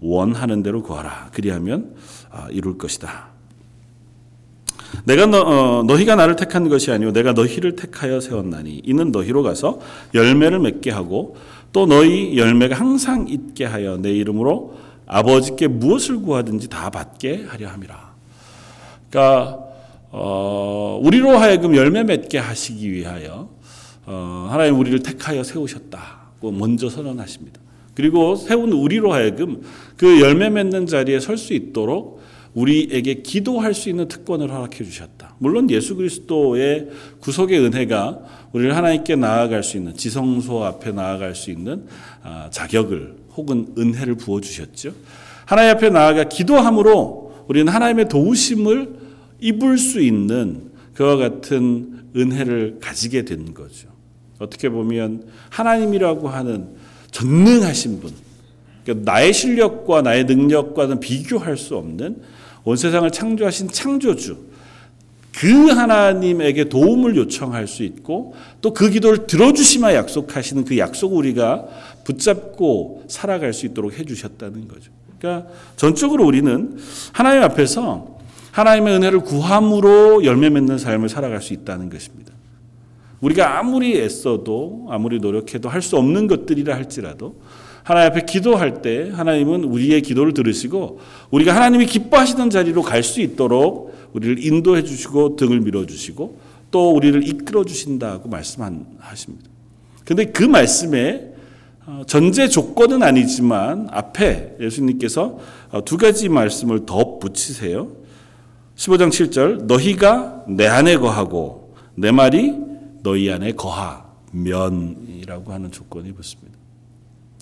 원하는 대로 구하라. 그리하면 아, 이룰 것이다. 내가 너, 어, 너희가 나를 택한 것이 아니요 내가 너희를 택하여 세웠나니 이는 너희로 가서 열매를 맺게 하고 또 너희 열매가 항상 있게 하여 내 이름으로 아버지께 무엇을 구하든지 다 받게 하려 함이라. 그러니까 어, 우리로 하여금 열매 맺게 하시기 위하여 어, 하나님 우리를 택하여 세우셨다고 먼저 선언하십니다. 그리고 세운 우리로 하여금 그 열매 맺는 자리에 설 수 있도록 우리에게 기도할 수 있는 특권을 허락해 주셨다. 물론 예수 그리스도의 구속의 은혜가 우리를 하나님께 나아갈 수 있는 지성소 앞에 나아갈 수 있는 아, 자격을 혹은 은혜를 부어 주셨죠. 하나님 앞에 나아가 기도함으로 우리는 하나님의 도우심을 입을 수 있는 그와 같은 은혜를 가지게 된 거죠. 어떻게 보면 하나님이라고 하는 전능하신 분, 그러니까 나의 실력과 나의 능력과는 비교할 수 없는 온 세상을 창조하신 창조주, 그 하나님에게 도움을 요청할 수 있고 또 그 기도를 들어주시마 약속하시는 그 약속을 우리가 붙잡고 살아갈 수 있도록 해주셨다는 거죠. 그러니까 전적으로 우리는 하나님 앞에서 하나님의 은혜를 구함으로 열매 맺는 삶을 살아갈 수 있다는 것입니다. 우리가 아무리 애써도 아무리 노력해도 할 수 없는 것들이라 할지라도 하나님 앞에 기도할 때 하나님은 우리의 기도를 들으시고 우리가 하나님이 기뻐하시는 자리로 갈 수 있도록 우리를 인도해 주시고 등을 밀어 주시고 또 우리를 이끌어 주신다고 말씀하십니다. 근데 그 말씀에 어, 전제 조건은 아니지만 앞에 예수님께서 어, 두 가지 말씀을 더 붙이세요. 15장 7절 너희가 내 안에 거하고 내 말이 너희 안에 거하면이라고 하는 조건이 붙습니다.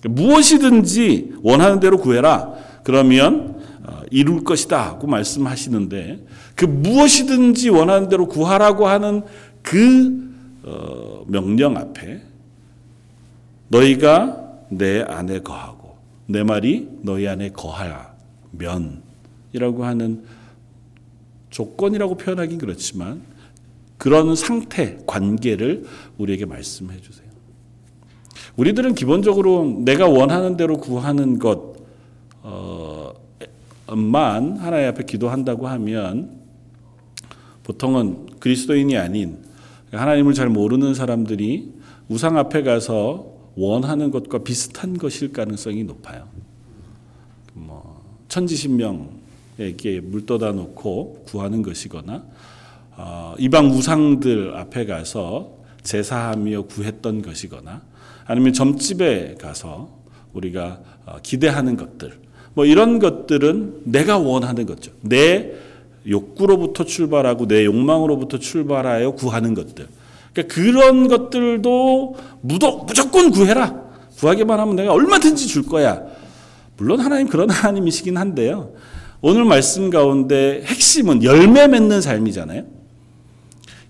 무엇이든지 원하는 대로 구해라. 그러면 어, 이룰 것이다고 말씀하시는데 그 무엇이든지 원하는 대로 구하라고 하는 그 어, 명령 앞에 너희가 내 안에 거하고 내 말이 너희 안에 거하면 이라고 하는 조건이라고 표현하긴 그렇지만 그런 상태, 관계를 우리에게 말씀해 주세요. 우리들은 기본적으로 내가 원하는 대로 구하는 것 만 하나님 앞에 기도한다고 하면 보통은 그리스도인이 아닌 하나님을 잘 모르는 사람들이 우상 앞에 가서 원하는 것과 비슷한 것일 가능성이 높아요. 뭐 천지신명에게 물 떠다 놓고 구하는 것이거나 어, 이방 우상들 앞에 가서 제사하며 구했던 것이거나 아니면 점집에 가서 우리가 어, 기대하는 것들 뭐 이런 것들은 내가 원하는 거죠. 내 욕구로부터 출발하고 내 욕망으로부터 출발하여 구하는 것들. 그러니까 그런 것들도 무조건 구해라. 구하기만 하면 내가 얼마든지 줄 거야. 물론 하나님 그런 하나님이시긴 한데요. 오늘 말씀 가운데 핵심은 열매 맺는 삶이잖아요.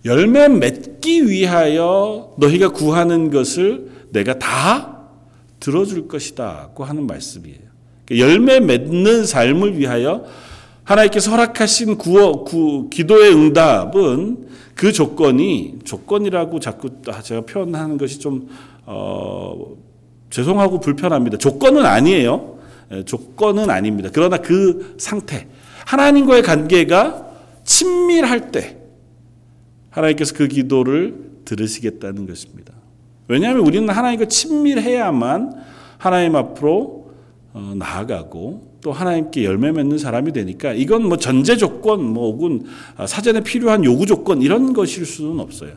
열매 맺기 위하여 너희가 구하는 것을 내가 다 들어줄 것이다고 하는 말씀이에요. 그러니까 열매 맺는 삶을 위하여 하나님께서 허락하신 구어, 구, 기도의 응답은 그 조건이 조건이라고 자꾸 제가 표현하는 것이 좀 어, 죄송하고 불편합니다. 조건은 아니에요. 예, 조건은 아닙니다. 그러나 그 상태 하나님과의 관계가 친밀할 때 하나님께서 그 기도를 들으시겠다는 것입니다. 왜냐하면 우리는 하나님과 친밀해야만 하나님 앞으로 어, 나아가고 또 하나님께 열매 맺는 사람이 되니까 이건 뭐 전제 조건 뭐 혹은 사전에 필요한 요구 조건 이런 것일 수는 없어요.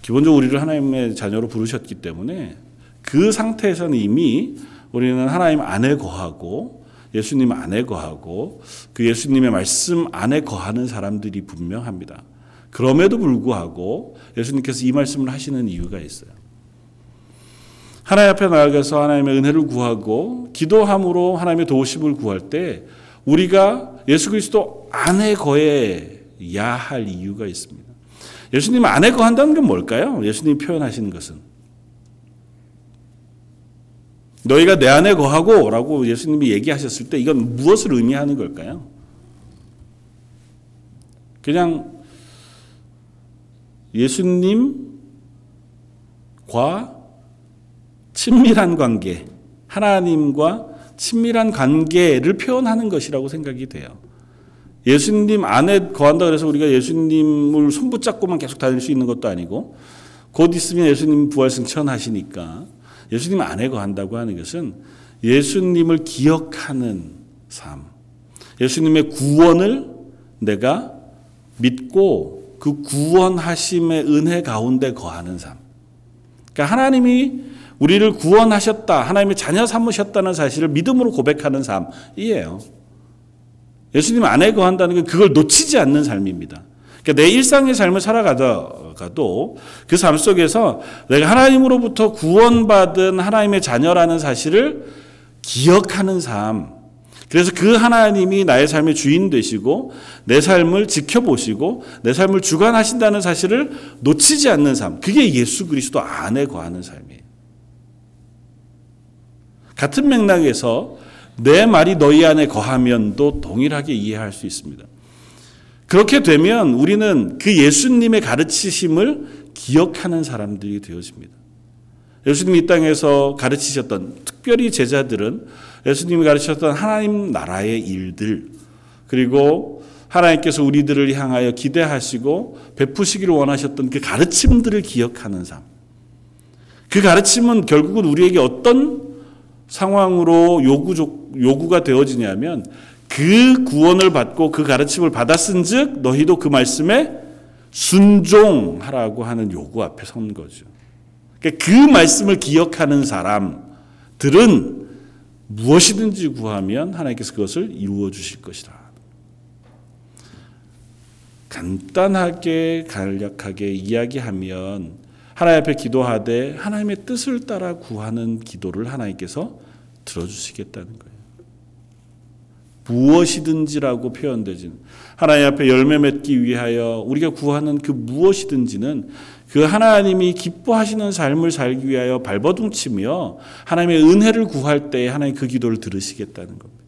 기본적으로 우리를 하나님의 자녀로 부르셨기 때문에 그 상태에서는 이미 우리는 하나님 안에 거하고 예수님 안에 거하고 그 예수님의 말씀 안에 거하는 사람들이 분명합니다. 그럼에도 불구하고 예수님께서 이 말씀을 하시는 이유가 있어요. 하나님 앞에 나아가서 하나님의 은혜를 구하고 기도함으로 하나님의 도우심을 구할 때 우리가 예수 그리스도 안에 거해야 할 이유가 있습니다. 예수님 안에 거한다는 건 뭘까요? 예수님 표현하시는 것은 너희가 내 안에 거하고 라고 예수님이 얘기하셨을 때 이건 무엇을 의미하는 걸까요? 그냥 예수님과 친밀한 관계, 하나님과 친밀한 관계를 표현하는 것이라고 생각이 돼요. 예수님 안에 거한다 그래서 우리가 예수님을 손붙잡고만 계속 다닐 수 있는 것도 아니고 곧 있으면 예수님 부활 승천하시니까 예수님 안에 거한다고 하는 것은 예수님을 기억하는 삶. 예수님의 구원을 내가 믿고 그 구원하심의 은혜 가운데 거하는 삶. 그러니까 하나님이 우리를 구원하셨다, 하나님의 자녀 삼으셨다는 사실을 믿음으로 고백하는 삶이에요. 예수님 안에 거한다는 건 그걸 놓치지 않는 삶입니다. 그러니까 내 일상의 삶을 살아가도 그 삶 속에서 내가 하나님으로부터 구원받은 하나님의 자녀라는 사실을 기억하는 삶. 그래서 그 하나님이 나의 삶의 주인 되시고 내 삶을 지켜보시고 내 삶을 주관하신다는 사실을 놓치지 않는 삶. 그게 예수 그리스도 안에 거하는 삶이에요. 같은 맥락에서 내 말이 너희 안에 거하면도 동일하게 이해할 수 있습니다. 그렇게 되면 우리는 그 예수님의 가르치심을 기억하는 사람들이 되어집니다. 예수님이 이 땅에서 가르치셨던 특별히 제자들은 예수님이 가르치셨던 하나님 나라의 일들 그리고 하나님께서 우리들을 향하여 기대하시고 베푸시기를 원하셨던 그 가르침들을 기억하는 삶. 그 가르침은 결국은 우리에게 어떤 상황으로 요구, 요구가 되어지냐면 그 구원을 받고 그 가르침을 받았은즉 너희도 그 말씀에 순종하라고 하는 요구 앞에 선 거죠. 그러니까 그 말씀을 기억하는 사람들은 무엇이든지 구하면 하나님께서 그것을 이루어 주실 것이다. 간단하게 간략하게 이야기하면 하나님 앞에 기도하되 하나님의 뜻을 따라 구하는 기도를 하나님께서 들어주시겠다는 거예요. 무엇이든지라고 표현되지는 하나님 앞에 열매 맺기 위하여 우리가 구하는 그 무엇이든지는 그 하나님이 기뻐하시는 삶을 살기 위하여 발버둥 치며 하나님의 은혜를 구할 때 하나님 그 기도를 들으시겠다는 겁니다.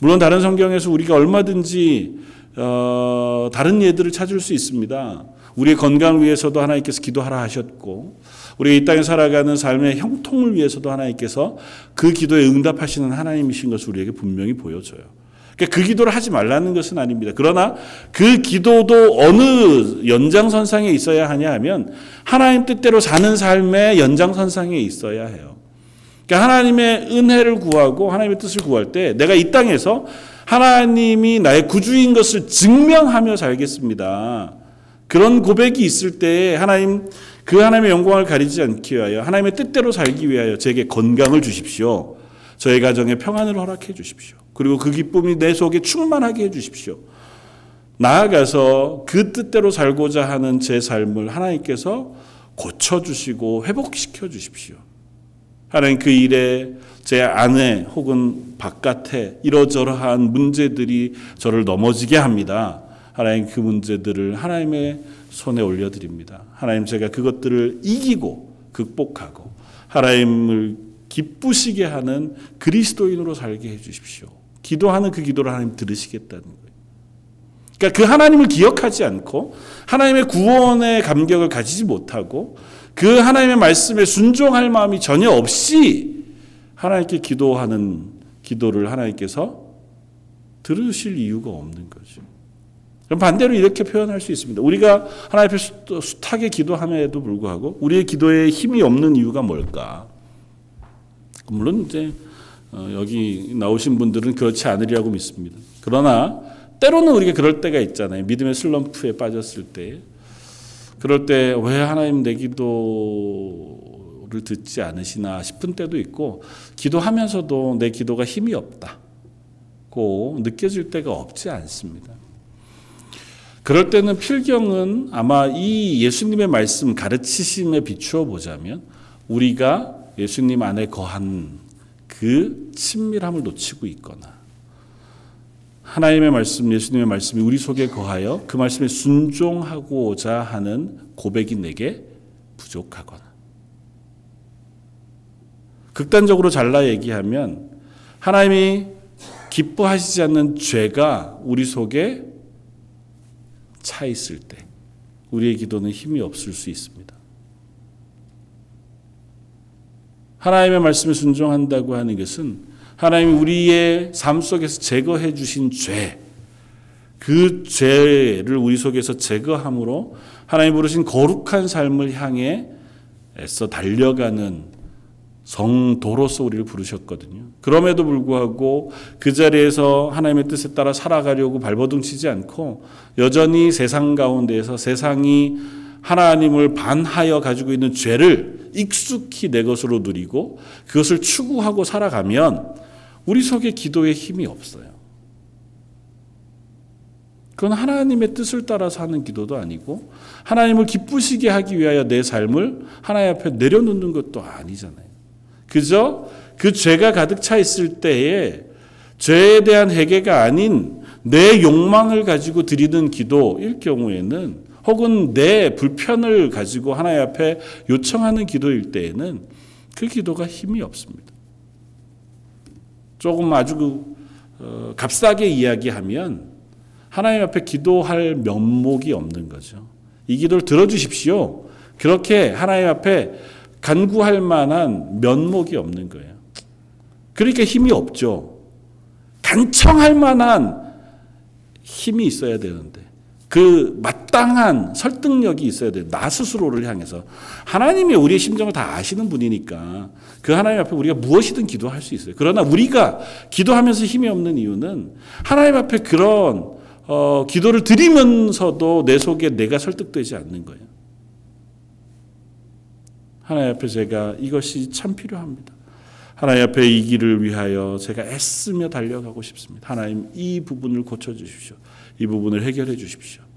물론 다른 성경에서 우리가 얼마든지 어, 다른 예들을 찾을 수 있습니다. 우리의 건강을 위해서도 하나님께서 기도하라 하셨고 우리 이 땅에 살아가는 삶의 형통을 위해서도 하나님께서 그 기도에 응답하시는 하나님이신 것을 우리에게 분명히 보여줘요. 그러니까 그 기도를 하지 말라는 것은 아닙니다. 그러나 그 기도도 어느 연장선상에 있어야 하냐 하면 하나님 뜻대로 사는 삶의 연장선상에 있어야 해요. 그러니까 하나님의 은혜를 구하고 하나님의 뜻을 구할 때 내가 이 땅에서 하나님이 나의 구주인 것을 증명하며 살겠습니다. 그런 고백이 있을 때 하나님 그 하나님의 영광을 가리지 않기 위하여 하나님의 뜻대로 살기 위하여 제게 건강을 주십시오. 저의 가정에 평안을 허락해 주십시오. 그리고 그 기쁨이 내 속에 충만하게 해 주십시오. 나아가서 그 뜻대로 살고자 하는 제 삶을 하나님께서 고쳐주시고 회복시켜 주십시오. 하나님 그 일에 제 안에 혹은 바깥에 이러저러한 문제들이 저를 넘어지게 합니다. 하나님 그 문제들을 하나님의 손에 올려드립니다. 하나님 제가 그것들을 이기고 극복하고 하나님을 기쁘시게 하는 그리스도인으로 살게 해주십시오. 기도하는 그 기도를 하나님 들으시겠다는 거예요. 그러니까 그 하나님을 기억하지 않고 하나님의 구원의 감격을 가지지 못하고 그 하나님의 말씀에 순종할 마음이 전혀 없이 하나님께 기도하는 기도를 하나님께서 들으실 이유가 없는 거죠. 그럼 반대로 이렇게 표현할 수 있습니다. 우리가 하나님 앞에 숱하게 기도함에도 불구하고 우리의 기도에 힘이 없는 이유가 뭘까? 물론 이제 어, 여기 나오신 분들은 그렇지 않으리라고 믿습니다. 그러나 때로는 우리가 그럴 때가 있잖아요. 믿음의 슬럼프에 빠졌을 때. 그럴 때 왜 하나님 내 기도를 듣지 않으시나 싶은 때도 있고 기도하면서도 내 기도가 힘이 없다고 느껴질 때가 없지 않습니다. 그럴 때는 필경은 아마 이 예수님의 말씀 가르치심에 비추어 보자면 우리가 예수님 안에 거한 그 친밀함을 놓치고 있거나 하나님의 말씀, 예수님의 말씀이 우리 속에 거하여 그 말씀에 순종하고자 하는 고백이 내게 부족하거나 극단적으로 잘라 얘기하면 하나님이 기뻐하시지 않는 죄가 우리 속에 차 있을 때 우리의 기도는 힘이 없을 수 있습니다. 하나님의 말씀에 순종한다고 하는 것은 하나님이 우리의 삶 속에서 제거해 주신 죄, 그 죄를 우리 속에서 제거함으로 하나님 부르신 거룩한 삶을 향해 애써 달려가는 성도로서 우리를 부르셨거든요. 그럼에도 불구하고 그 자리에서 하나님의 뜻에 따라 살아가려고 발버둥치지 않고 여전히 세상 가운데에서 세상이 하나님을 반하여 가지고 있는 죄를 익숙히 내 것으로 누리고 그것을 추구하고 살아가면 우리 속에 기도에 힘이 없어요. 그건 하나님의 뜻을 따라서 하는 기도도 아니고 하나님을 기쁘시게 하기 위하여 내 삶을 하나님 앞에 내려놓는 것도 아니잖아요. 그저 그 죄가 가득 차 있을 때에 죄에 대한 회개가 아닌 내 욕망을 가지고 드리는 기도일 경우에는 혹은 내 불편을 가지고 하나님 앞에 요청하는 기도일 때에는 그 기도가 힘이 없습니다. 조금 아주 어, 값싸게 이야기하면 하나님 앞에 기도할 면목이 없는 거죠. 이 기도를 들어주십시오. 그렇게 하나님 앞에 간구할 만한 면목이 없는 거예요. 그러니까 힘이 없죠. 간청할 만한 힘이 있어야 되는데 그 마땅한 설득력이 있어야 돼요. 나 스스로를 향해서 하나님이 우리의 심정을 다 아시는 분이니까 그 하나님 앞에 우리가 무엇이든 기도할 수 있어요. 그러나 우리가 기도하면서 힘이 없는 이유는 하나님 앞에 그런 어, 기도를 드리면서도 내 속에 내가 설득되지 않는 거예요. 하나님 앞에 제가 이것이 참 필요합니다. 하나님 앞에 이 길을 위하여 제가 애쓰며 달려가고 싶습니다. 하나님 이 부분을 고쳐 주십시오. 이 부분을 해결해 주십시오.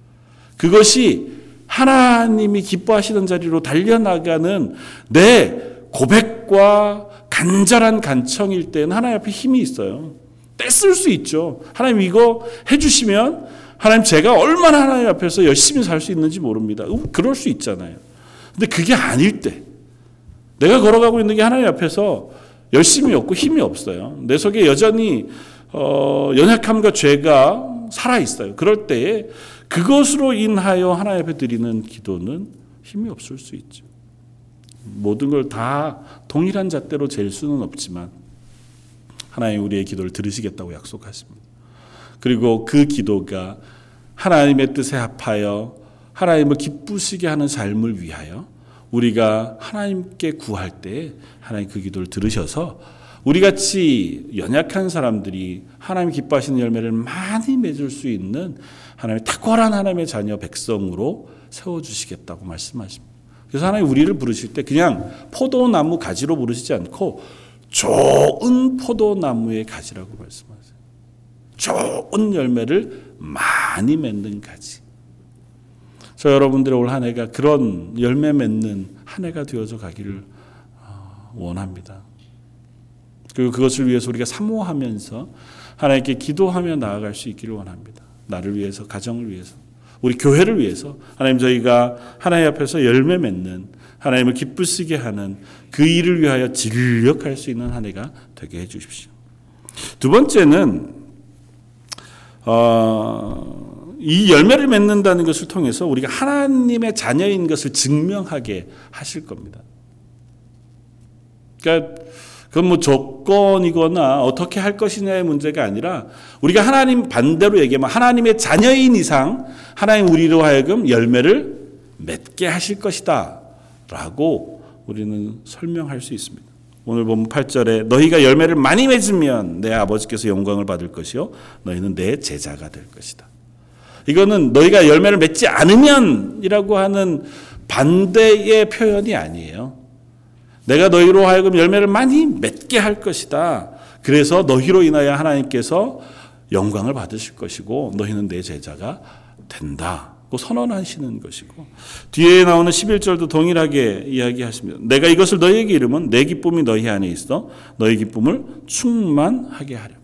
그것이 하나님이 기뻐하시는 자리로 달려나가는 내 고백과 간절한 간청일 때는 하나님 앞에 힘이 있어요. 떼쓸 수 있죠. 하나님 이거 해주시면 하나님 제가 얼마나 하나님 앞에서 열심히 살 수 있는지 모릅니다. 그럴 수 있잖아요. 근데 그게 아닐 때 내가 걸어가고 있는 게 하나님 앞에서 열심히 없고 힘이 없어요. 내 속에 여전히 어, 연약함과 죄가 살아 있어요. 그럴 때에 그것으로 인하여 하나님 앞에 드리는 기도는 힘이 없을 수 있죠. 모든 걸 다 동일한 잣대로 잴 수는 없지만 하나님 우리의 기도를 들으시겠다고 약속하십니다. 그리고 그 기도가 하나님의 뜻에 합하여 하나님을 기쁘시게 하는 삶을 위하여 우리가 하나님께 구할 때 하나님 그 기도를 들으셔서 우리 같이 연약한 사람들이 하나님 기뻐하시는 열매를 많이 맺을 수 있는 하나님의 탁월한 하나님의 자녀 백성으로 세워 주시겠다고 말씀하십니다. 그래서 하나님 우리를 부르실 때 그냥 포도나무 가지로 부르시지 않고 좋은 포도나무의 가지라고 말씀하세요. 좋은 열매를 많이 맺는 가지. 저 여러분들의 올 한 해가 그런 열매 맺는 한 해가 되어져 가기를 어, 원합니다. 그리고 그것을 위해서 우리가 사모하면서 하나님께 기도하며 나아갈 수 있기를 원합니다. 나를 위해서, 가정을 위해서, 우리 교회를 위해서 하나님 저희가 하나님 앞에서 열매 맺는 하나님을 기쁘시게 하는 그 일을 위하여 진력할 수 있는 한 해가 되게 해 주십시오. 두 번째는 어, 이 열매를 맺는다는 것을 통해서 우리가 하나님의 자녀인 것을 증명하게 하실 겁니다. 그러니까 그건 뭐 조건이거나 어떻게 할 것이냐의 문제가 아니라 우리가 하나님 반대로 얘기하면 하나님의 자녀인 이상 하나님 우리로 하여금 열매를 맺게 하실 것이다. 라고 우리는 설명할 수 있습니다. 오늘 보면 8절에 너희가 열매를 많이 맺으면 내 아버지께서 영광을 받을 것이요 너희는 내 제자가 될 것이다. 이거는 너희가 열매를 맺지 않으면이라고 하는 반대의 표현이 아니에요. 내가 너희로 하여금 열매를 많이 맺게 할 것이다. 그래서 너희로 인하여 하나님께서 영광을 받으실 것이고 너희는 내 제자가 된다. 선언하시는 것이고 뒤에 나오는 11절도 동일하게 이야기하십니다. 내가 이것을 너희에게 이르면 내 기쁨이 너희 안에 있어 너희 기쁨을 충만하게 하려.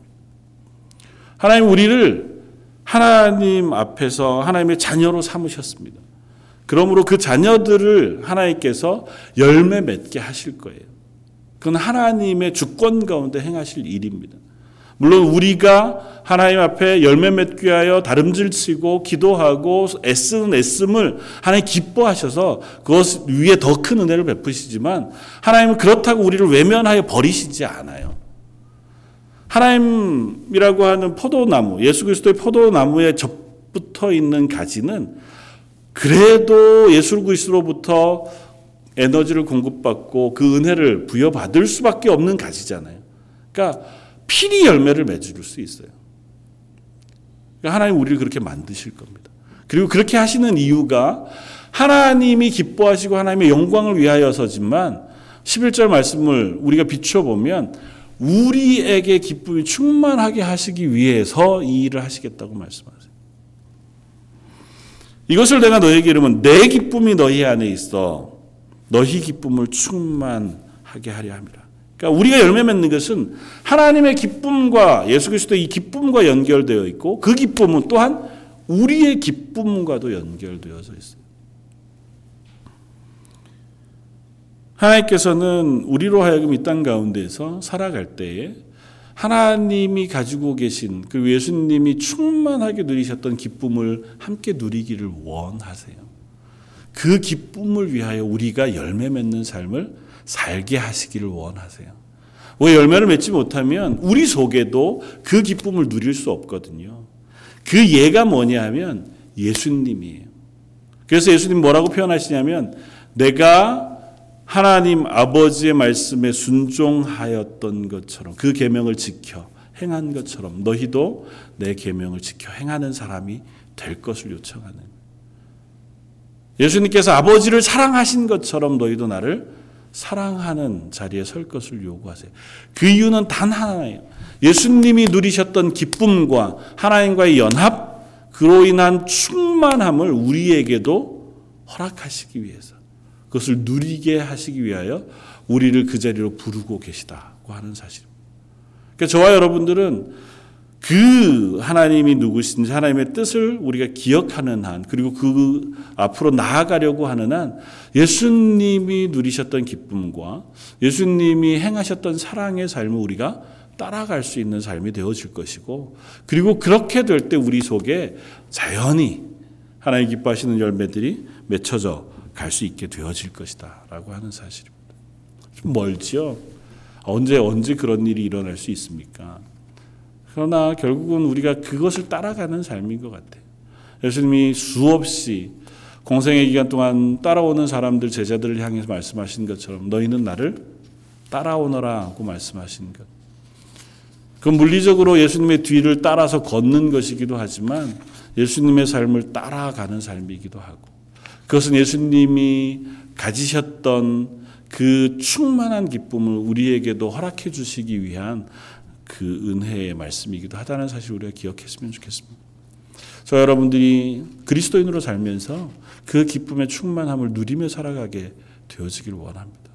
하나님 우리를 하나님 앞에서 하나님의 자녀로 삼으셨습니다. 그러므로 그 자녀들을 하나님께서 열매 맺게 하실 거예요. 그건 하나님의 주권 가운데 행하실 일입니다. 물론 우리가 하나님 앞에 열매 맺기 위하여 다름질치고 기도하고 애쓰는 애씀을 하나님 기뻐하셔서 그것 위에 더 큰 은혜를 베푸시지만 하나님은 그렇다고 우리를 외면하여 버리시지 않아요. 하나님이라고 하는 포도나무, 예수 그리스도의 포도나무에 접붙어 있는 가지는 그래도 예수 그리스도로부터 에너지를 공급받고 그 은혜를 부여받을 수밖에 없는 가지잖아요. 그러니까 필히 열매를 맺을 수 있어요. 그러니까 하나님 우리를 그렇게 만드실 겁니다. 그리고 그렇게 하시는 이유가 하나님이 기뻐하시고 하나님의 영광을 위하여서지만 11절 말씀을 우리가 비추어 보면 우리에게 기쁨이 충만하게 하시기 위해서 이 일을 하시겠다고 말씀하세요. 이것을 내가 너에게 이르면 내 기쁨이 너희 안에 있어 너희 기쁨을 충만하게 하려 함이라. 그러니까 우리가 열매 맺는 것은 하나님의 기쁨과 예수 그리스도의 이 기쁨과 연결되어 있고 그 기쁨은 또한 우리의 기쁨과도 연결되어져 있어요. 하나님께서는 우리로 하여금 이 땅 가운데서 살아갈 때에 하나님이 가지고 계신 그 예수님이 충만하게 누리셨던 기쁨을 함께 누리기를 원하세요. 그 기쁨을 위하여 우리가 열매 맺는 삶을 살게 하시기를 원하세요. 왜 열매를 맺지 못하면 우리 속에도 그 기쁨을 누릴 수 없거든요. 그 예가 뭐냐 하면 예수님이에요. 그래서 예수님 뭐라고 표현하시냐면 내가 하나님 아버지의 말씀에 순종하였던 것처럼 그 계명을 지켜 행한 것처럼 너희도 내 계명을 지켜 행하는 사람이 될 것을 요청하는 예수님께서 아버지를 사랑하신 것처럼 너희도 나를 사랑하는 자리에 설 것을 요구하세요. 그 이유는 단 하나예요. 예수님이 누리셨던 기쁨과 하나님과의 연합, 그로 인한 충만함을 우리에게도 허락하시기 위해서. 그것을 누리게 하시기 위하여 우리를 그 자리로 부르고 계시다고 하는 사실입니다. 그러니까 저와 여러분들은 그 하나님이 누구신지 하나님의 뜻을 우리가 기억하는 한 그리고 그 앞으로 나아가려고 하는 한 예수님이 누리셨던 기쁨과 예수님이 행하셨던 사랑의 삶을 우리가 따라갈 수 있는 삶이 되어질 것이고 그리고 그렇게 될 때 우리 속에 자연히 하나님 기뻐하시는 열매들이 맺혀져 갈 수 있게 되어질 것이다 라고 하는 사실입니다. 좀 멀지요. 언제 언제 그런 일이 일어날 수 있습니까? 그러나 결국은 우리가 그것을 따라가는 삶인 것 같아요. 예수님이 수없이 공생의 기간 동안 따라오는 사람들 제자들을 향해서 말씀하신 것처럼 너희는 나를 따라오너라 고 말씀하신 것. 그 물리적으로 예수님의 뒤를 따라서 걷는 것이기도 하지만 예수님의 삶을 따라가는 삶이기도 하고 그것은 예수님이 가지셨던 그 충만한 기쁨을 우리에게도 허락해 주시기 위한 그 은혜의 말씀이기도 하다는 사실 우리가 기억했으면 좋겠습니다. 저 여러분들이 그리스도인으로 살면서 그 기쁨의 충만함을 누리며 살아가게 되어지길 원합니다.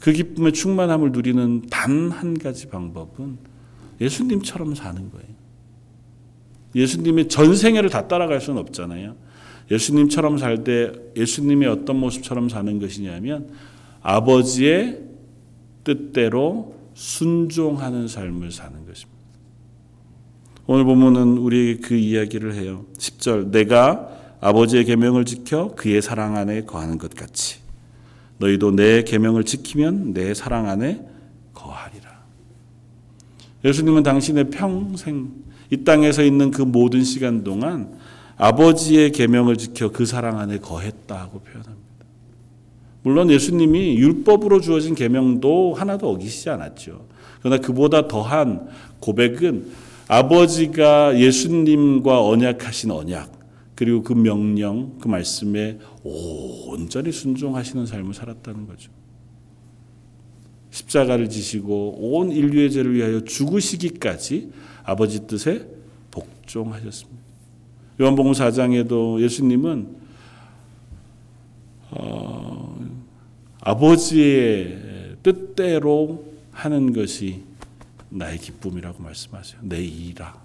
그 기쁨의 충만함을 누리는 단 한 가지 방법은 예수님처럼 사는 거예요. 예수님의 전 생애를 다 따라갈 수는 없잖아요. 예수님처럼 살 때 예수님이 어떤 모습처럼 사는 것이냐면 아버지의 뜻대로 순종하는 삶을 사는 것입니다. 오늘 보면은 우리에게 그 이야기를 해요. 10절 내가 아버지의 계명을 지켜 그의 사랑 안에 거하는 것 같이 너희도 내 계명을 지키면 내 사랑 안에 거하리라. 예수님은 당신의 평생 이 땅에서 있는 그 모든 시간 동안 아버지의 계명을 지켜 그 사랑 안에 거했다고 표현합니다. 물론 예수님이 율법으로 주어진 계명도 하나도 어기시지 않았죠. 그러나 그보다 더한 고백은 아버지가 예수님과 언약하신 언약 그리고 그 명령 그 말씀에 온전히 순종하시는 삶을 살았다는 거죠. 십자가를 지시고 온 인류의 죄를 위하여 죽으시기까지 아버지 뜻에 복종하셨습니다. 요한복음 4장에도 예수님은 어, 아버지의 뜻대로 하는 것이 나의 기쁨이라고 말씀하세요. 내 일이라고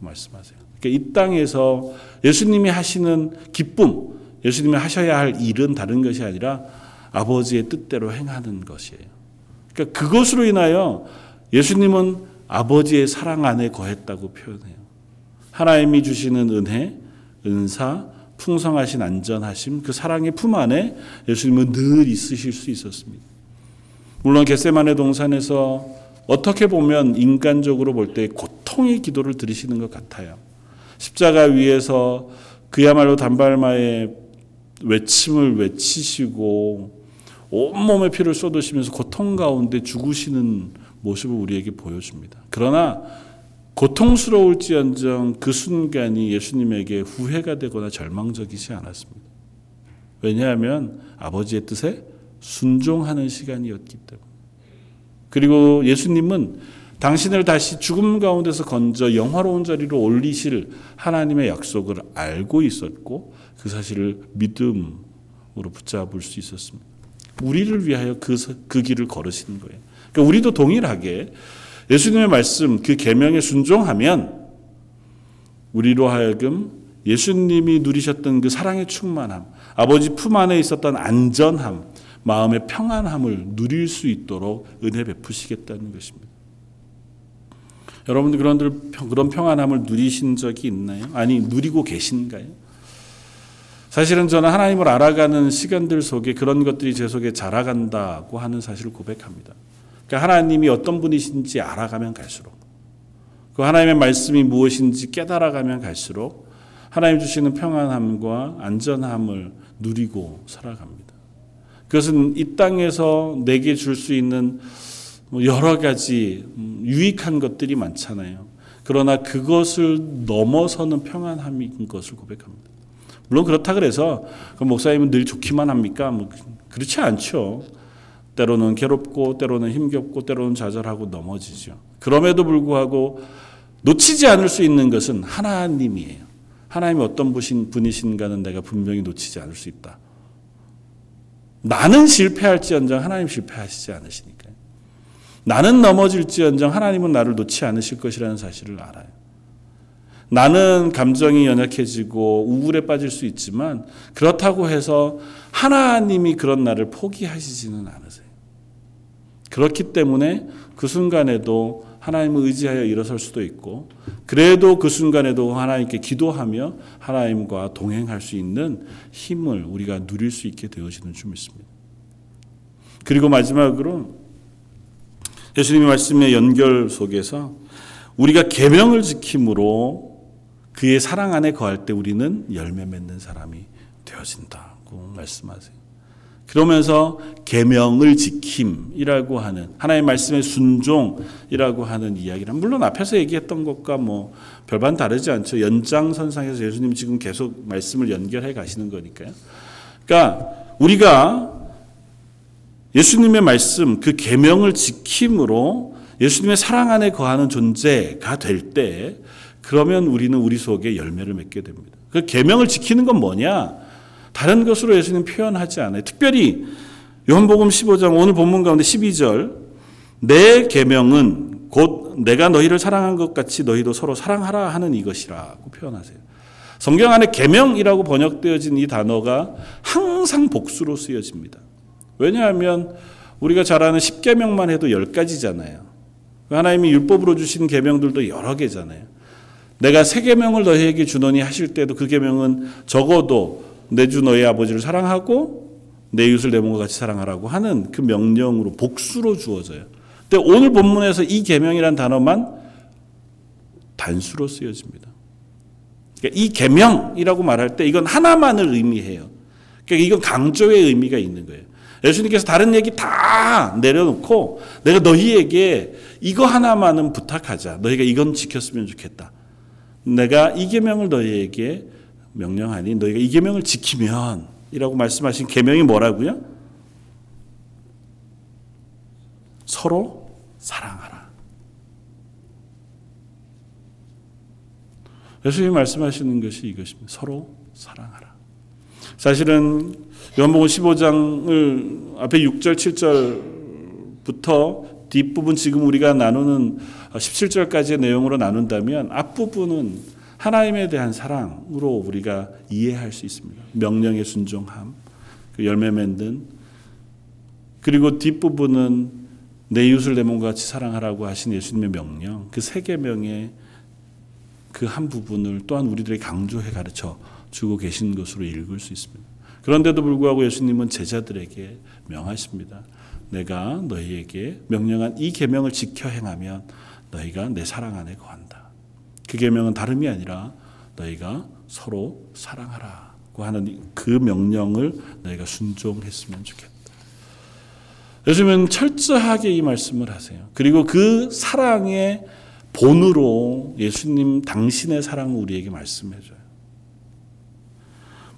말씀하세요. 그러니까 이 땅에서 예수님이 하시는 기쁨, 예수님이 하셔야 할 일은 다른 것이 아니라 아버지의 뜻대로 행하는 것이에요. 그러니까 그것으로 인하여 예수님은 아버지의 사랑 안에 거했다고 표현해요. 하나님이 주시는 은혜, 은사, 풍성하신 안전하심, 그 사랑의 품 안에 예수님은 늘 있으실 수 있었습니다. 물론 겟세만의 동산에서 어떻게 보면 인간적으로 볼 때 고통의 기도를 드리시는 것 같아요. 십자가 위에서 그야말로 단발마의 외침을 외치시고 온몸에 피를 쏟으시면서 고통 가운데 죽으시는 모습을 우리에게 보여줍니다. 그러나 고통스러울지언정 그 순간이 예수님에게 후회가 되거나 절망적이지 않았습니다. 왜냐하면 아버지의 뜻에 순종하는 시간이었기 때문에. 그리고 예수님은 당신을 다시 죽음 가운데서 건져 영화로운 자리로 올리실 하나님의 약속을 알고 있었고 그 사실을 믿음으로 붙잡을 수 있었습니다. 우리를 위하여 그, 그 길을 걸으시는 거예요. 그러니까 우리도 동일하게 예수님의 말씀 그 계명에 순종하면 우리로 하여금 예수님이 누리셨던 그 사랑의 충만함, 아버지 품 안에 있었던 안전함, 마음의 평안함을 누릴 수 있도록 은혜 베푸시겠다는 것입니다. 여러분들 그런들 그런 평안함을 누리신 적이 있나요? 아니 누리고 계신가요? 사실은 저는 하나님을 알아가는 시간들 속에 그런 것들이 제 속에 자라간다고 하는 사실을 고백합니다. 그러니까 하나님이 어떤 분이신지 알아가면 갈수록 그 하나님의 말씀이 무엇인지 깨달아가면 갈수록 하나님 주시는 평안함과 안전함을 누리고 살아갑니다. 그것은 이 땅에서 내게 줄 수 있는 뭐 여러 가지 유익한 것들이 많잖아요. 그러나 그것을 넘어서는 평안함인 것을 고백합니다. 물론 그렇다 그래서 그 목사님은 늘 좋기만 합니까? 뭐 그렇지 않죠. 때로는 괴롭고 때로는 힘겹고 때로는 좌절하고 넘어지죠. 그럼에도 불구하고 놓치지 않을 수 있는 것은 하나님이에요. 하나님이 어떤 분이신가는 내가 분명히 놓치지 않을 수 있다. 나는 실패할지언정 하나님 실패하시지 않으시니까요. 나는 넘어질지언정 하나님은 나를 놓지 않으실 것이라는 사실을 알아요. 나는 감정이 연약해지고 우울에 빠질 수 있지만 그렇다고 해서 하나님이 그런 나를 포기하시지는 않으세요. 그렇기 때문에 그 순간에도 하나님을 의지하여 일어설 수도 있고 그래도 그 순간에도 하나님께 기도하며 하나님과 동행할 수 있는 힘을 우리가 누릴 수 있게 되어지는 줄 믿습니다. 그리고 마지막으로 예수님의 말씀의 연결 속에서 우리가 계명을 지킴으로 그의 사랑 안에 거할 때 우리는 열매 맺는 사람이 되어진다고 말씀하세요. 그러면서 계명을 지킴이라고 하는 하나님의 말씀의 순종이라고 하는 이야기를 물론 앞에서 얘기했던 것과 뭐 별반 다르지 않죠. 연장선상에서 예수님 지금 계속 말씀을 연결해 가시는 거니까요. 그러니까 우리가 예수님의 말씀 그 계명을 지킴으로 예수님의 사랑 안에 거하는 존재가 될 때 그러면 우리는 우리 속에 열매를 맺게 됩니다. 그 계명을 지키는 건 뭐냐? 다른 것으로 예수님 표현하지 않아요. 특별히 요한복음 15장 오늘 본문 가운데 12절 내 계명은 곧 내가 너희를 사랑한 것 같이 너희도 서로 사랑하라 하는 이것이라고 표현하세요. 성경 안에 계명이라고 번역되어진 이 단어가 항상 복수로 쓰여집니다. 왜냐하면 우리가 잘 아는 10계명만 해도 10가지잖아요. 하나님이 율법으로 주신 계명들도 여러 개잖아요. 내가 세 계명을 너희에게 주노니 하실 때도 그 계명은 적어도 내 주 너희 아버지를 사랑하고 내 이웃을 내 몸과 같이 사랑하라고 하는 그 명령으로 복수로 주어져요. 근데 오늘 본문에서 이 계명이란 단어만 단수로 쓰여집니다. 그러니까 이 계명이라고 말할 때 이건 하나만을 의미해요. 그러니까 이건 강조의 의미가 있는 거예요. 예수님께서 다른 얘기 다 내려놓고 내가 너희에게 이거 하나만은 부탁하자. 너희가 이건 지켰으면 좋겠다. 내가 이 계명을 너희에게 명령하니 너희가 이 계명을 지키면 이라고 말씀하신 계명이 뭐라고요? 서로 사랑하라. 예수님이 말씀하시는 것이 이것입니다. 서로 사랑하라. 사실은 요한복음 15장을 앞에 6절 7절부터 뒷부분 지금 우리가 나누는 17절까지의 내용으로 나눈다면 앞부분은 하나님에 대한 사랑으로 우리가 이해할 수 있습니다. 명령의 순종함, 그 열매 맺는 그리고 뒷부분은 내 이웃을 내 몸과 같이 사랑하라고 하신 예수님의 명령, 그 세 계명의 그 한 부분을 또한 우리들에게 강조해 가르쳐 주고 계신 것으로 읽을 수 있습니다. 그런데도 불구하고 예수님은 제자들에게 명하십니다. 내가 너희에게 명령한 이 계명을 지켜 행하면 너희가 내 사랑 안에 거한다. 그 계명은 다름이 아니라 너희가 서로 사랑하라고 하는 그 명령을 너희가 순종했으면 좋겠다. 요즘은 철저하게 이 말씀을 하세요. 그리고 그 사랑의 본으로 예수님 당신의 사랑을 우리에게 말씀해 줘요.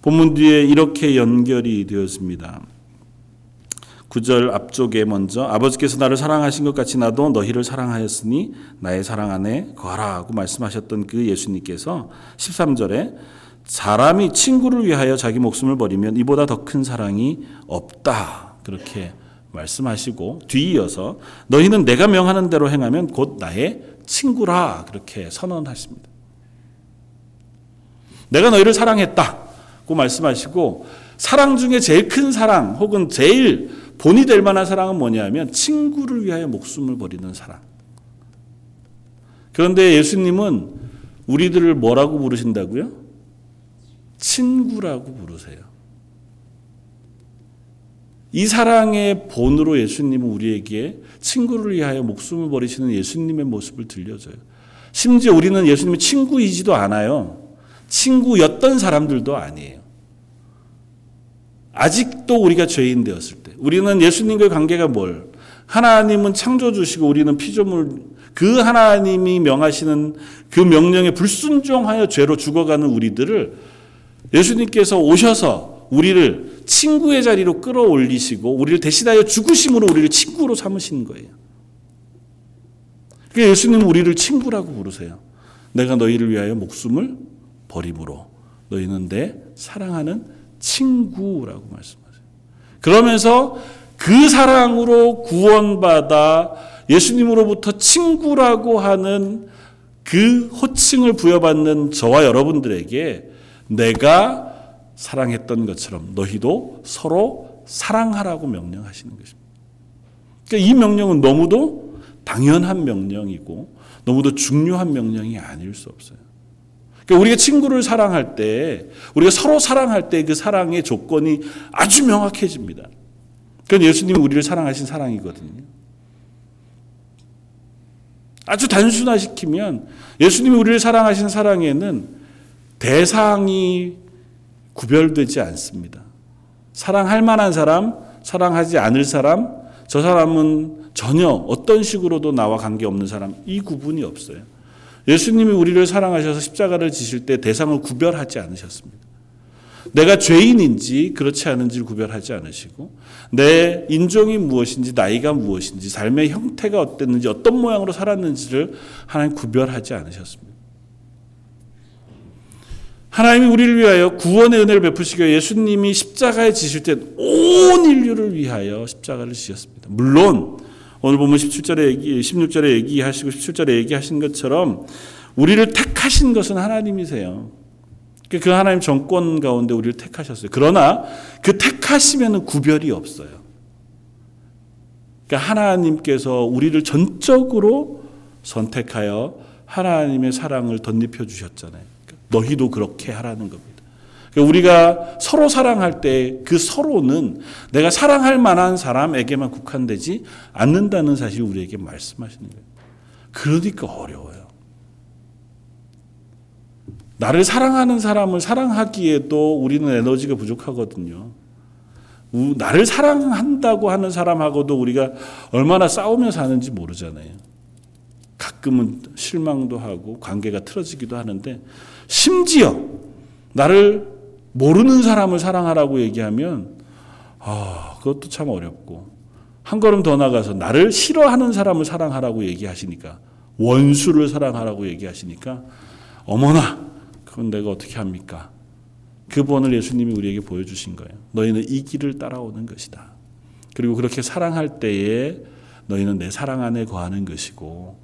본문 뒤에 이렇게 연결이 되었습니다. 9절 앞쪽에 먼저 아버지께서 나를 사랑하신 것 같이 나도 너희를 사랑하였으니 나의 사랑 안에 거하라고 말씀하셨던 그 예수님께서 13절에 사람이 친구를 위하여 자기 목숨을 버리면 이보다 더 큰 사랑이 없다. 그렇게 말씀하시고 뒤이어서 너희는 내가 명하는 대로 행하면 곧 나의 친구라 그렇게 선언하십니다. 내가 너희를 사랑했다 고 말씀하시고 사랑 중에 제일 큰 사랑 혹은 제일 본이 될 만한 사랑은 뭐냐면 친구를 위하여 목숨을 버리는 사랑. 그런데 예수님은 우리들을 뭐라고 부르신다고요? 친구라고 부르세요. 이 사랑의 본으로 예수님은 우리에게 친구를 위하여 목숨을 버리시는 예수님의 모습을 들려줘요. 심지어 우리는 예수님의 친구이지도 않아요. 친구였던 사람들도 아니에요. 아직도 우리가 죄인 되었을 때, 우리는 예수님과의 관계가 뭘? 하나님은 창조주시고 우리는 피조물, 그 하나님이 명하시는 그 명령에 불순종하여 죄로 죽어가는 우리들을 예수님께서 오셔서 우리를 친구의 자리로 끌어올리시고 우리를 대신하여 죽으심으로 우리를 친구로 삼으신 거예요. 그 예수님은 우리를 친구라고 부르세요. 내가 너희를 위하여 목숨을 버림으로 너희는 내 사랑하는 친구라고 말씀하세요. 그러면서 그 사랑으로 구원받아 예수님으로부터 친구라고 하는 그 호칭을 부여받는 저와 여러분들에게 내가 사랑했던 것처럼 너희도 서로 사랑하라고 명령하시는 것입니다. 그러니까 이 명령은 너무도 당연한 명령이고 너무도 중요한 명령이 아닐 수 없어요. 그러니까 우리가 친구를 사랑할 때, 우리가 서로 사랑할 때 그 사랑의 조건이 아주 명확해집니다. 그건 예수님이 우리를 사랑하신 사랑이거든요. 아주 단순화시키면 예수님이 우리를 사랑하신 사랑에는 대상이 구별되지 않습니다. 사랑할 만한 사람, 사랑하지 않을 사람, 저 사람은 전혀 어떤 식으로도 나와 관계없는 사람, 이 구분이 없어요. 예수님이 우리를 사랑하셔서 십자가를 지실 때 대상을 구별하지 않으셨습니다. 내가 죄인인지 그렇지 않은지를 구별하지 않으시고 내 인종이 무엇인지 나이가 무엇인지 삶의 형태가 어땠는지 어떤 모양으로 살았는지를 하나님 구별하지 않으셨습니다. 하나님이 우리를 위하여 구원의 은혜를 베푸시기 위해 예수님이 십자가에 지실 때 온 인류를 위하여 십자가를 지셨습니다. 물론 오늘 보면 17절에 얘기, 16절에 얘기하시고 17절에 얘기하신 것처럼 우리를 택하신 것은 하나님이세요. 그 하나님 정권 가운데 우리를 택하셨어요. 그러나 그 택하심에는 구별이 없어요. 그러니까 하나님께서 우리를 전적으로 선택하여 하나님의 사랑을 덧입혀 주셨잖아요. 그러니까 너희도 그렇게 하라는 겁니다. 그러니까 우리가 서로 사랑할 때 그 서로는 내가 사랑할 만한 사람에게만 국한되지 않는다는 사실 우리에게 말씀하시는 거예요. 그러니까 어려워요. 나를 사랑하는 사람을 사랑하기에도 우리는 에너지가 부족하거든요. 나를 사랑한다고 하는 사람하고도 우리가 얼마나 싸우며 사는지 모르잖아요. 가끔은 실망도 하고 관계가 틀어지기도 하는데 심지어 나를 모르는 사람을 사랑하라고 얘기하면 아, 그것도 참 어렵고 한 걸음 더 나가서 나를 싫어하는 사람을 사랑하라고 얘기하시니까 원수를 사랑하라고 얘기하시니까 어머나 그건 내가 어떻게 합니까? 그 본을 예수님이 우리에게 보여주신 거예요. 너희는 이 길을 따라오는 것이다. 그리고 그렇게 사랑할 때에 너희는 내 사랑 안에 거하는 것이고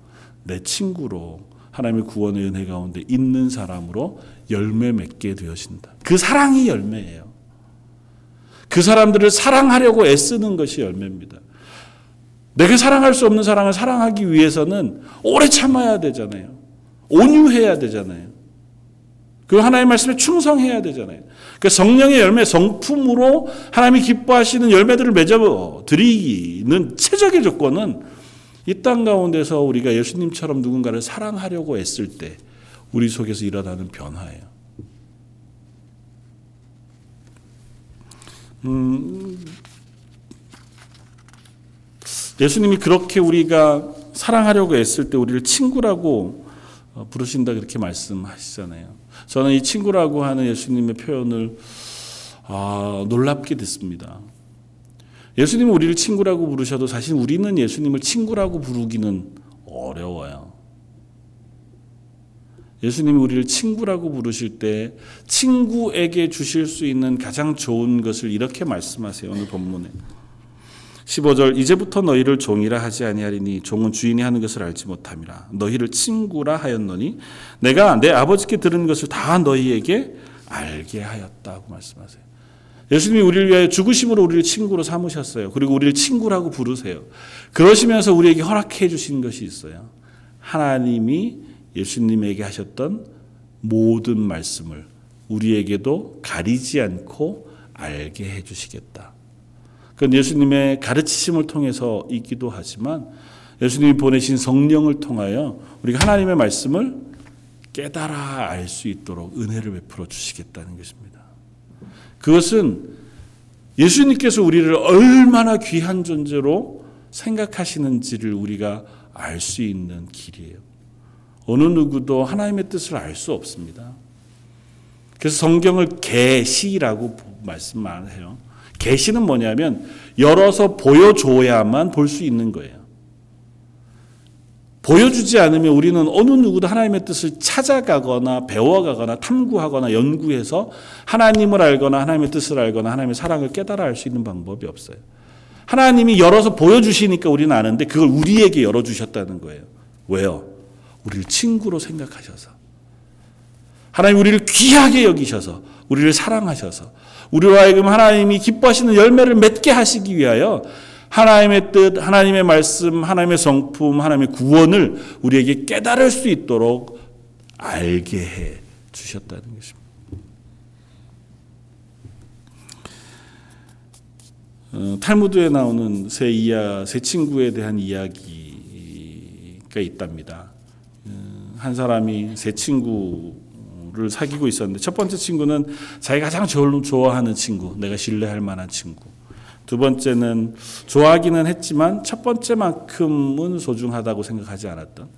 내 친구로 하나님의 구원의 은혜 가운데 있는 사람으로 열매 맺게 되어진다. 그 사랑이 열매예요. 그 사람들을 사랑하려고 애쓰는 것이 열매입니다. 내가 사랑할 수 없는 사랑을 사랑하기 위해서는 오래 참아야 되잖아요. 온유해야 되잖아요. 그 하나님의 말씀에 충성해야 되잖아요. 그 성령의 열매, 성품으로 하나님이 기뻐하시는 열매들을 맺어 드리는 최적의 조건은 이 땅 가운데서 우리가 예수님처럼 누군가를 사랑하려고 애쓸 때 우리 속에서 일어나는 변화예요. 음, 예수님이 그렇게 우리가 사랑하려고 애쓸 때 우리를 친구라고 어, 부르신다 그렇게 말씀하시잖아요. 저는 이 친구라고 하는 예수님의 표현을 아, 놀랍게 듣습니다. 예수님은 우리를 친구라고 부르셔도 사실 우리는 예수님을 친구라고 부르기는 어려워요. 예수님이 우리를 친구라고 부르실 때 친구에게 주실 수 있는 가장 좋은 것을 이렇게 말씀하세요. 오늘 본문에. 15절 이제부터 너희를 종이라 하지 아니하리니 종은 주인이 하는 것을 알지 못함이라 너희를 친구라 하였노니 내가 내 아버지께 들은 것을 다 너희에게 알게 하였다고 말씀하세요. 예수님이 우리를 위하여 죽으심으로 우리를 친구로 삼으셨어요. 그리고 우리를 친구라고 부르세요. 그러시면서 우리에게 허락해 주신 것이 있어요. 하나님이 예수님에게 하셨던 모든 말씀을 우리에게도 가리지 않고 알게 해 주시겠다. 그건 예수님의 가르치심을 통해서 있기도 하지만 예수님이 보내신 성령을 통하여 우리가 하나님의 말씀을 깨달아 알 수 있도록 은혜를 베풀어 주시겠다는 것입니다. 그것은 예수님께서 우리를 얼마나 귀한 존재로 생각하시는지를 우리가 알 수 있는 길이에요. 어느 누구도 하나님의 뜻을 알 수 없습니다. 그래서 성경을 계시라고 말씀만 요 계시는 뭐냐면 열어서 보여줘야만 볼 수 있는 거예요. 보여주지 않으면 우리는 어느 누구도 하나님의 뜻을 찾아가거나 배워가거나 탐구하거나 연구해서 하나님을 알거나 하나님의 뜻을 알거나 하나님의 사랑을 깨달아 알 수 있는 방법이 없어요. 하나님이 열어서 보여주시니까 우리는 아는데 그걸 우리에게 열어주셨다는 거예요. 왜요? 우리를 친구로 생각하셔서. 하나님 우리를 귀하게 여기셔서, 우리를 사랑하셔서, 우리로 하여금 하나님이 기뻐하시는 열매를 맺게 하시기 위하여 하나님의 뜻, 하나님의 말씀, 하나님의 성품, 하나님의 구원을 우리에게 깨달을 수 있도록 알게 해 주셨다는 것입니다. 어, 탈무드에 나오는 세 이야 세 친구에 대한 이야기가 있답니다. 어, 한 사람이 세 친구를 사귀고 있었는데 첫 번째 친구는 자기가 가장 좋아하는 친구, 내가 신뢰할 만한 친구. 두 번째는 좋아하기는 했지만 첫 번째만큼은 소중하다고 생각하지 않았던.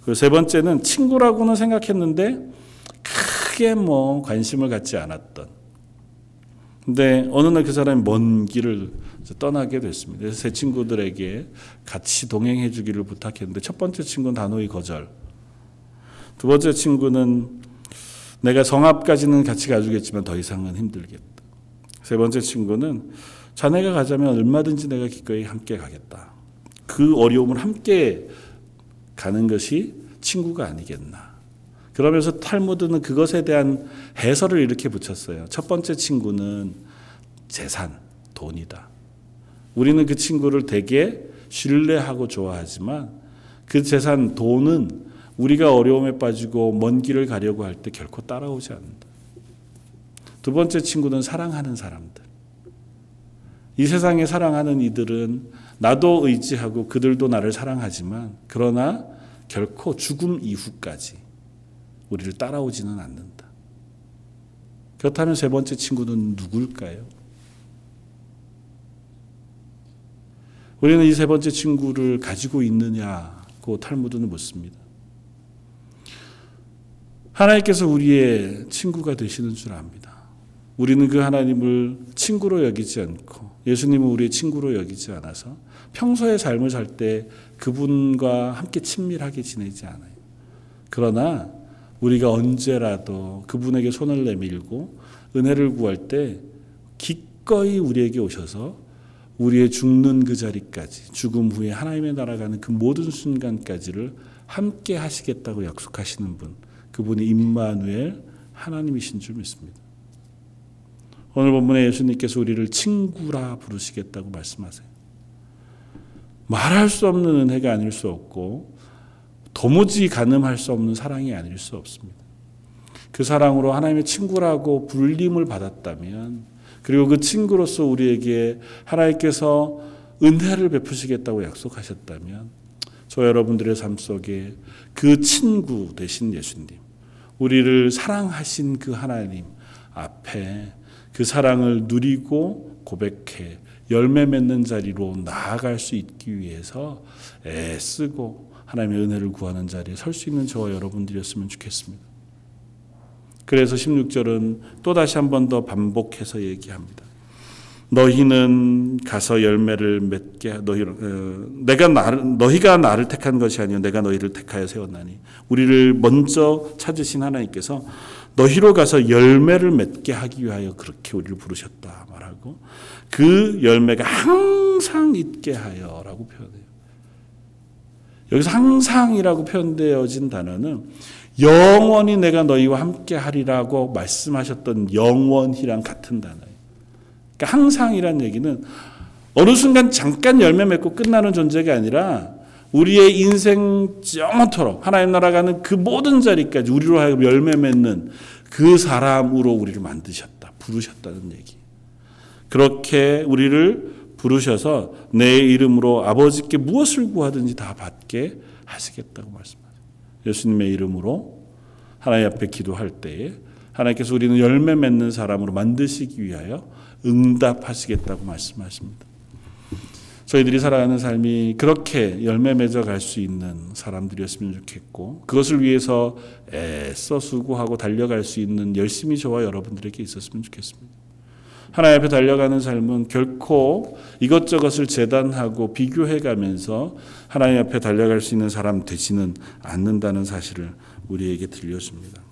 그리고 세 번째는 친구라고는 생각했는데 크게 뭐 관심을 갖지 않았던. 근데 어느 날 그 사람이 먼 길을 떠나게 됐습니다. 그래서 세 친구들에게 같이 동행해 주기를 부탁했는데 첫 번째 친구는 단호히 거절. 두 번째 친구는 내가 성앞까지는 같이 가주겠지만 더 이상은 힘들겠다. 세 번째 친구는 자네가 가자면 얼마든지 내가 기꺼이 함께 가겠다. 그 어려움을 함께 가는 것이 친구가 아니겠나. 그러면서 탈무드는 그것에 대한 해설을 이렇게 붙였어요. 첫 번째 친구는 재산, 돈이다. 우리는 그 친구를 되게 신뢰하고 좋아하지만 그 재산, 돈은 우리가 어려움에 빠지고 먼 길을 가려고 할 때 결코 따라오지 않는다. 두 번째 친구는 사랑하는 사람들. 이 세상에 사랑하는 이들은 나도 의지하고 그들도 나를 사랑하지만 그러나 결코 죽음 이후까지 우리를 따라오지는 않는다. 그렇다면 세 번째 친구는 누굴까요? 우리는 이 세 번째 친구를 가지고 있느냐고 탈무드는 묻습니다. 하나님께서 우리의 친구가 되시는 줄 압니다. 우리는 그 하나님을 친구로 여기지 않고 예수님은 우리의 친구로 여기지 않아서 평소의 삶을 살 때 그분과 함께 친밀하게 지내지 않아요. 그러나 우리가 언제라도 그분에게 손을 내밀고 은혜를 구할 때 기꺼이 우리에게 오셔서 우리의 죽는 그 자리까지 죽음 후에 하나님의 나라 가는 그 모든 순간까지를 함께 하시겠다고 약속하시는 분 그분이 임마누엘 하나님이신 줄 믿습니다. 오늘 본문에 예수님께서 우리를 친구라 부르시겠다고 말씀하세요. 말할 수 없는 은혜가 아닐 수 없고 도무지 가늠할 수 없는 사랑이 아닐 수 없습니다. 그 사랑으로 하나님의 친구라고 불림을 받았다면 그리고 그 친구로서 우리에게 하나님께서 은혜를 베푸시겠다고 약속하셨다면 저 여러분들의 삶 속에 그 친구 되신 예수님 우리를 사랑하신 그 하나님 앞에 그 사랑을 누리고 고백해 열매 맺는 자리로 나아갈 수 있기 위해서 애쓰고 하나님의 은혜를 구하는 자리에 설 수 있는 저와 여러분들이었으면 좋겠습니다. 그래서 16절은 또 다시 한 번 더 반복해서 얘기합니다. 너희는 가서 열매를 맺게 너희 어, 내가 나를 너희가 나를 택한 것이 아니요 내가 너희를 택하여 세웠나니 우리를 먼저 찾으신 하나님께서 너희로 가서 열매를 맺게 하기 위하여 그렇게 우리를 부르셨다 말하고 그 열매가 항상 있게 하여라고 표현해요. 여기서 항상이라고 표현되어진 단어는 영원히 내가 너희와 함께 하리라고 말씀하셨던 영원이랑 같은 단어예요. 그러니까 항상이란 얘기는 어느 순간 잠깐 열매 맺고 끝나는 존재가 아니라 우리의 인생 영원토록 하나님 나라 가는 그 모든 자리까지 우리로 하여금 열매 맺는 그 사람으로 우리를 만드셨다. 부르셨다는 얘기. 그렇게 우리를 부르셔서 내 이름으로 아버지께 무엇을 구하든지 다 받게 하시겠다고 말씀하세요. 예수님의 이름으로 하나님 앞에 기도할 때에 하나님께서 우리는 열매 맺는 사람으로 만드시기 위하여 응답하시겠다고 말씀하십니다. 저희들이 살아가는 삶이 그렇게 열매 맺어 갈 수 있는 사람들이었으면 좋겠고 그것을 위해서 애써 수고하고 달려갈 수 있는 열심히 저와 여러분들에게 있었으면 좋겠습니다. 하나님 앞에 달려가는 삶은 결코 이것저것을 재단하고 비교해 가면서 하나님 앞에 달려갈 수 있는 사람 되지는 않는다는 사실을 우리에게 들려줍니다.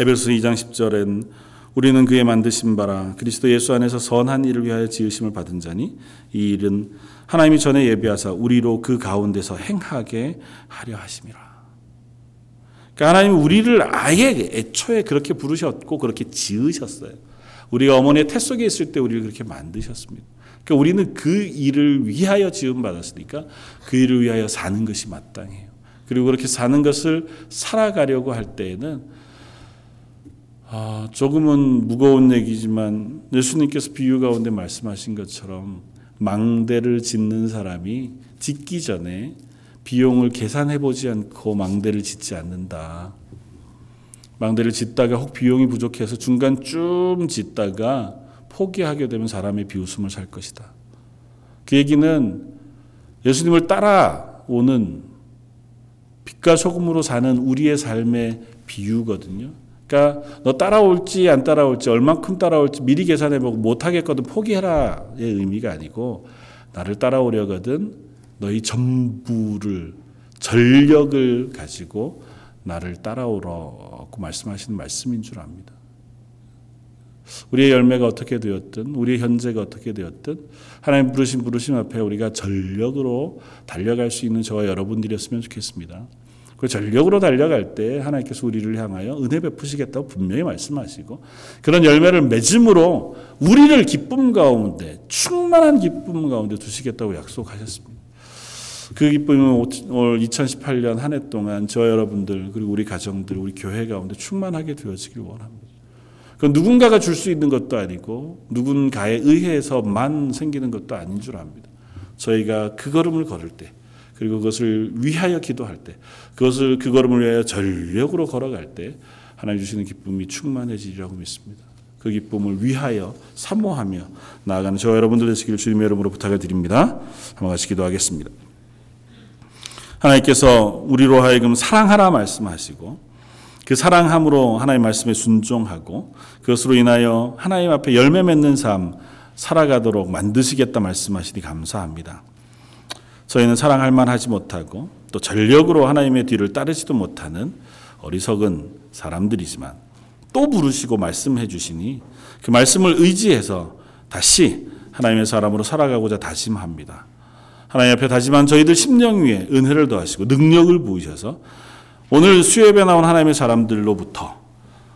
에베소 2장 10절엔 우리는 그의 만드신 바라 그리스도 예수 안에서 선한 일을 위하여 지으심을 받은 자니 이 일은 하나님이 전에 예비하사 우리로 그 가운데서 행하게 하려 하심이라. 그러니까 하나님 우리를 아예 애초에 그렇게 부르셨고 그렇게 지으셨어요. 우리가 어머니의 태 속에 있을 때 우리를 그렇게 만드셨습니다. 그러니까 우리는 그 일을 위하여 지음 받았으니까 그 일을 위하여 사는 것이 마땅해요. 그리고 그렇게 사는 것을 살아가려고 할 때에는 아, 조금은 무거운 얘기지만 예수님께서 비유 가운데 말씀하신 것처럼 망대를 짓는 사람이 짓기 전에 비용을 계산해 보지 않고 망대를 짓지 않는다. 망대를 짓다가 혹 비용이 부족해서 중간 쭉 짓다가 포기하게 되면 사람의 비웃음을 살 것이다. 그 얘기는 예수님을 따라오는 빛과 소금으로 사는 우리의 삶의 비유거든요. 그러니까 너 따라올지 안 따라올지 얼만큼 따라올지 미리 계산해 보고 못 하겠거든 포기해라의 의미가 아니고 나를 따라오려거든 너희 전부를 전력을 가지고 나를 따라오라고 말씀하시는 말씀인 줄 압니다. 우리의 열매가 어떻게 되었든 우리의 현재가 어떻게 되었든 하나님 부르신 부르심 앞에 우리가 전력으로 달려갈 수 있는 저와 여러분들이었으면 좋겠습니다. 그 전력으로 달려갈 때 하나님께서 우리를 향하여 은혜 베푸시겠다고 분명히 말씀하시고 그런 열매를 맺음으로 우리를 기쁨 가운데 충만한 기쁨 가운데 두시겠다고 약속하셨습니다. 그 기쁨은 올 2018년 한 해 동안 저 여러분들 그리고 우리 가정들 우리 교회 가운데 충만하게 되어지길 원합니다. 그 누군가가 줄 수 있는 것도 아니고 누군가에 의해서만 생기는 것도 아닌 줄 압니다. 저희가 그 걸음을 걸을 때 그리고 그것을 위하여 기도할 때 그것을 그 걸음을 위하여 전력으로 걸어갈 때 하나님 주시는 기쁨이 충만해지리라고 믿습니다. 그 기쁨을 위하여 사모하며 나아가는 저 여러분들 되시기를 주님의 이름으로 부탁을 드립니다. 한번 같이 기도하겠습니다. 하나님께서 우리로 하여금 사랑하라 말씀하시고 그 사랑함으로 하나님 말씀에 순종하고 그것으로 인하여 하나님 앞에 열매 맺는 삶 살아가도록 만드시겠다 말씀하시니 감사합니다. 저희는 사랑할 만하지 못하고 또 전력으로 하나님의 뒤를 따르지도 못하는 어리석은 사람들이지만 또 부르시고 말씀해 주시니 그 말씀을 의지해서 다시 하나님의 사람으로 살아가고자 다짐합니다. 하나님 앞에 다짐한 저희들 심령 위에 은혜를 더하시고 능력을 부으셔서 오늘 수협에 나온 하나님의 사람들로부터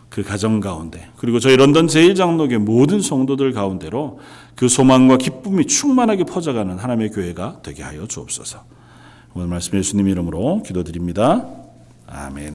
그 가정 가운데 그리고 저희 런던 제일장로교 모든 성도들 가운데로 그 소망과 기쁨이 충만하게 퍼져가는 하나님의 교회가 되게 하여 주옵소서. 오늘 말씀 예수님 이름으로 기도드립니다. 아멘.